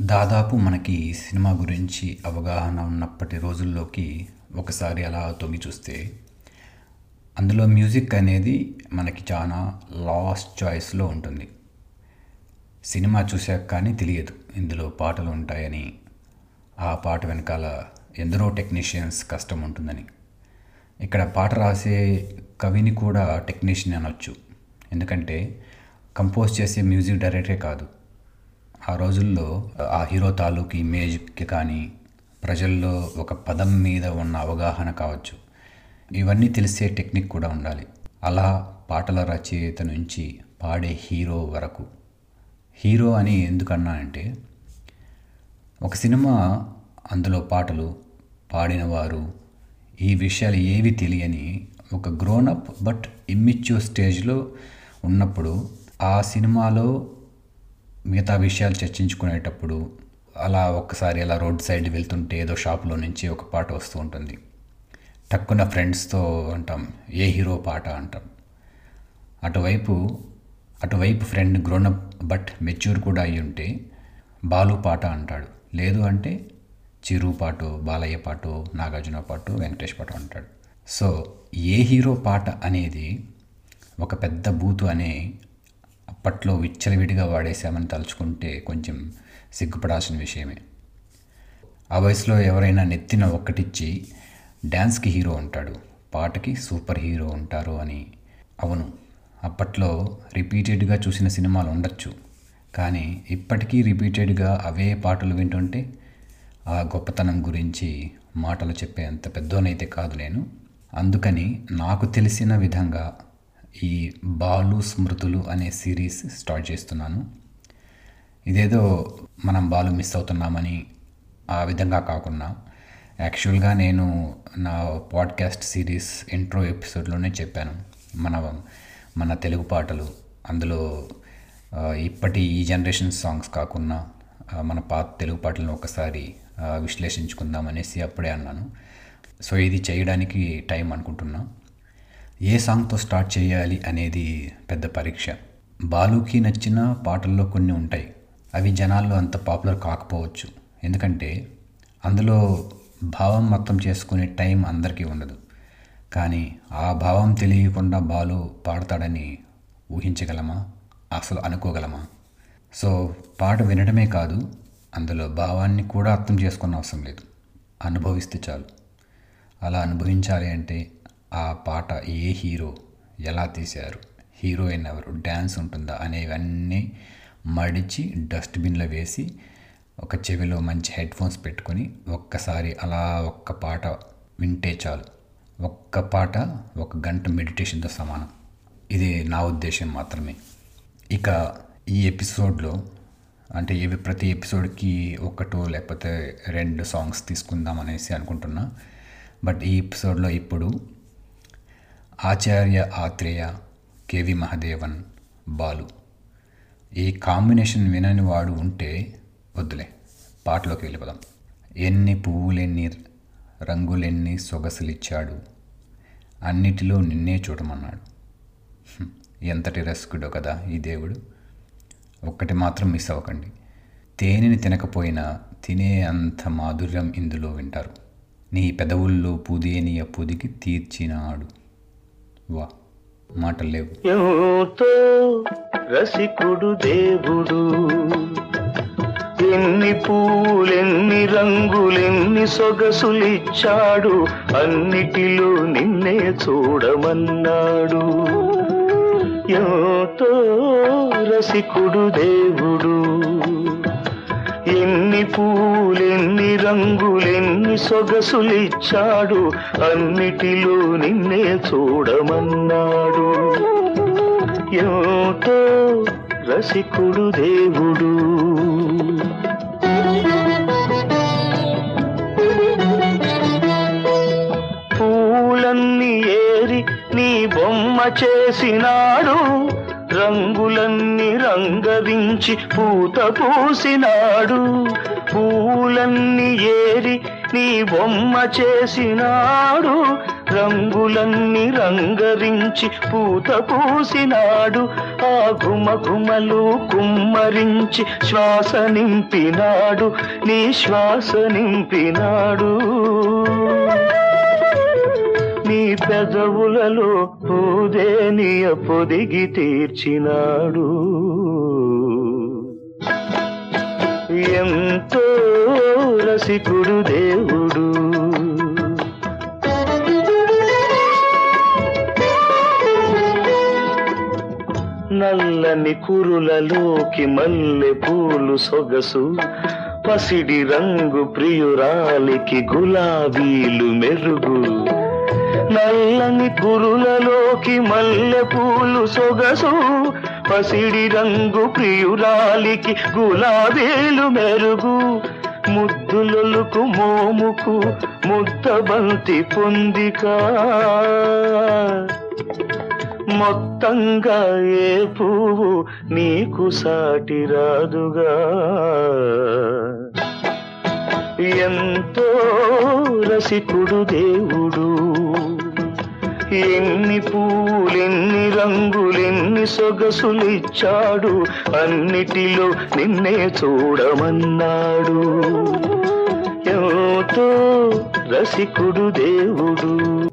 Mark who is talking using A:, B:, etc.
A: దాదాపు మనకి సినిమా గురించి అవగాహన ఉన్నప్పటి రోజుల్లోకి ఒకసారి అలా తొంగి చూస్తే అందులో మ్యూజిక్ అనేది మనకి చాలా లాస్ట్ చాయిస్లో ఉంటుంది. సినిమా చూశాక కానీ తెలియదు ఇందులో పాటలు ఉంటాయని ఆ పాట వెనకాల ఎందరో టెక్నీషియన్స్ కష్టం ఉంటుందని. ఇక్కడ పాట రాసే కవిని కూడా టెక్నీషియన్ అనొచ్చు. ఎందుకంటే కంపోజ్ చేసే మ్యూజిక్ డైరెక్టరే కాదు. ఆ రోజుల్లో ఆ హీరో తాలూకు ఇమేజ్కి కానీ ప్రజల్లో ఒక పదం మీద ఉన్న అవగాహన కావచ్చు. ఇవన్నీ తెలిసే టెక్నిక్ కూడా ఉండాలి. అలా పాటల రచయిత నుంచి పాడే హీరో వరకు. హీరో అని ఎందుకన్నా అంటే ఒక సినిమా అందులో పాటలు పాడినవారు ఈ విషయాలు ఏవి తెలియని ఒక గ్రోనప్ బట్ ఇమ్మిచ్యూర్ స్టేజ్లో ఉన్నప్పుడు ఆ సినిమాలో మిగతా విషయాలు చర్చించుకునేటప్పుడు అలా ఒక్కసారి అలా రోడ్ సైడ్ వెళ్తుంటే ఏదో షాప్లో నుంచి ఒక పాట వస్తూ ఉంటుంది. టక్కున ఫ్రెండ్స్తో అంటాం ఏ హీరో పాట అంటాం. అటువైపు అటువైపు ఫ్రెండ్ గ్రోనప్ బట్ మెచ్యూర్ కూడా అయి ఉంటే బాలు పాట అంటాడు. లేదు అంటే చిరు పాటు బాలయ్య పాటు నాగార్జున పాటు వెంకటేష్ పాట అంటాడు. సో ఏ హీరో పాట అనేది ఒక పెద్ద బూతు అనే అప్పట్లో విచ్చలవిడిగా వాడేశామని తలుచుకుంటే కొంచెం సిగ్గుపడాల్సిన విషయమే. ఆ వయసులో ఎవరైనా నెత్తిన ఒక్కటిచ్చి డ్యాన్స్కి హీరో ఉంటాడు పాటకి సూపర్ హీరో ఉంటారు అని. అవును అప్పట్లో రిపీటెడ్గా చూసిన సినిమాలు ఉండొచ్చు కానీ ఇప్పటికీ రిపీటెడ్గా అవే పాటలు వింటుంటే ఆ గొప్పతనం గురించి మాటలు చెప్పే అంత పెద్దోనైతే కాదు నేను. అందుకని నాకు తెలిసిన విధంగా ఈ బాలు స్మృతులు అనే సిరీస్ స్టార్ట్ చేస్తున్నాను. ఇదేదో మనం బాలు మిస్ అవుతున్నామని ఆ విధంగా కాకుండా యాక్చువల్గా నేను నా పాడ్కాస్ట్ సిరీస్ ఇంట్రో ఎపిసోడ్లోనే చెప్పాను. మన మన తెలుగు పాటలు అందులో ఇప్పటి ఈ జనరేషన్ సాంగ్స్ కాకుండా మన పాత తెలుగు పాటలను ఒకసారి విశ్లేషించుకుందాం అనేసి అప్పుడే అన్నాను. సో ఇది చేయడానికి టైం అనుకుంటున్నాను ఏ సాంగ్తో స్టార్ట్ చేయాలి అనేది పెద్ద పరీక్ష. బాలుకి నచ్చిన పాటల్లో కొన్ని ఉంటాయి. అవి జనాల్లో అంత పాపులర్ కాకపోవచ్చు. ఎందుకంటే అందులో భావం మొత్తం చేసుకునే టైం అందరికీ ఉండదు. కానీ ఆ భావం తెలియకుండా బాలు పాడతాడని ఊహించగలమా? అసలు అనుకోగలమా? సో పాట వినడమే కాదు అందులో భావాన్ని కూడా అర్థం చేసుకున్న అవసరం లేదు. అనుభవిస్తే చాలు. అలా అనుభవించాలి అంటే ఆ పాట ఏ హీరో ఎలా తీశారు? హీరోయిన్ ఎవరు? డ్యాన్స్ ఉంటుందా? అనేవన్నీ మడిచి డస్ట్బిన్లో వేసి ఒక చెవిలో మంచి హెడ్ ఫోన్స్ పెట్టుకొని ఒక్కసారి అలా ఒక్క పాట వింటే చాలు. ఒక్క పాట ఒక గంట మెడిటేషన్తో సమానం. ఇది నా ఉద్దేశం మాత్రమే. ఇక ఈ ఎపిసోడ్లో అంటే ఇవి ప్రతి ఎపిసోడ్కి ఒకటో లేకపోతే రెండు సాంగ్స్ తీసుకుందాం అనేసి అనుకుంటున్నా. బట్ ఈ ఎపిసోడ్లో ఇప్పుడు ఆచార్య ఆత్రేయ కేవి మహదేవన్ బాలు. ఈ కాంబినేషన్ వినని వాడు ఉంటే వద్దులే పాటలోకి వెళ్ళిపోదాం. ఎన్ని పువ్వులెన్ని రంగులెన్ని సొగసులిచ్చాడు అన్నిటిలో నిన్నే చూడమన్నాడు. ఎంతటి రస్కుడో కదా ఈ దేవుడు. ఒక్కటి మాత్రం మిస్ అవ్వకండి. తేనెని తినకపోయినా తినే అంత మాధుర్యం ఇందులో వింటారు. నీ పెదవుల్లో పుదేనియ పొదికి తీర్చినాడు. వా మాటలు లేవు.
B: ఎంతో రసికుడు దేవుడు. ఎన్ని పూలెన్ని రంగులెన్ని సొగసులిచ్చాడు అన్నిటిలో నిన్నే చూడమన్నాడు. ఎంతో రసికుడు దేవుడు. పూలెన్ని రంగులెన్ని సొగసులిచ్చాడు అన్నిటిలో నిన్నే చూడమన్నాడు. ఎంతో రసికుడు దేవుడు. పూలన్నీ ఏరి నీ బొమ్మ చేసినాడు రంగులన్నీ రంగరించి పూత పూసినాడు. పూలన్నీ ఏరి నీ బొమ్మ చేసినాడు. రంగులన్నీ రంగరించి పూత పూసినాడు. ఆ ఘుమఘుమలు కుమ్మరించి శ్వాస నింపినాడు. నీ శ్వాస నింపినాడు. పెదవులలో పూదేనియ పొదిగి తీర్చినాడు. ఎంతో రసికుడు దేవుడు. నల్లని కురులలోకి మల్లె పూలు సొగసు పసిడి రంగు ప్రియురాలికి గులాబీలు మెరుగు. నల్లని కురులలోకి మల్లె పూలు సొగసు పసిడి రంగు ప్రియురాలికి గులాబీలు మెరుగు. ముద్దులొలుకు మోముకు ముద్దబంతి పొందిక. మొత్తంగా ఏ పువ్వు నీకు సాటి రాదుగా. ఎంతో రసికుడు దేవుడు. ఎన్ని పూలెన్ని రంగులెన్ని సొగసులిచ్చాడు అన్నిటిలో నిన్నే చూడమన్నాడు. ఎంతో రసికుడు దేవుడు?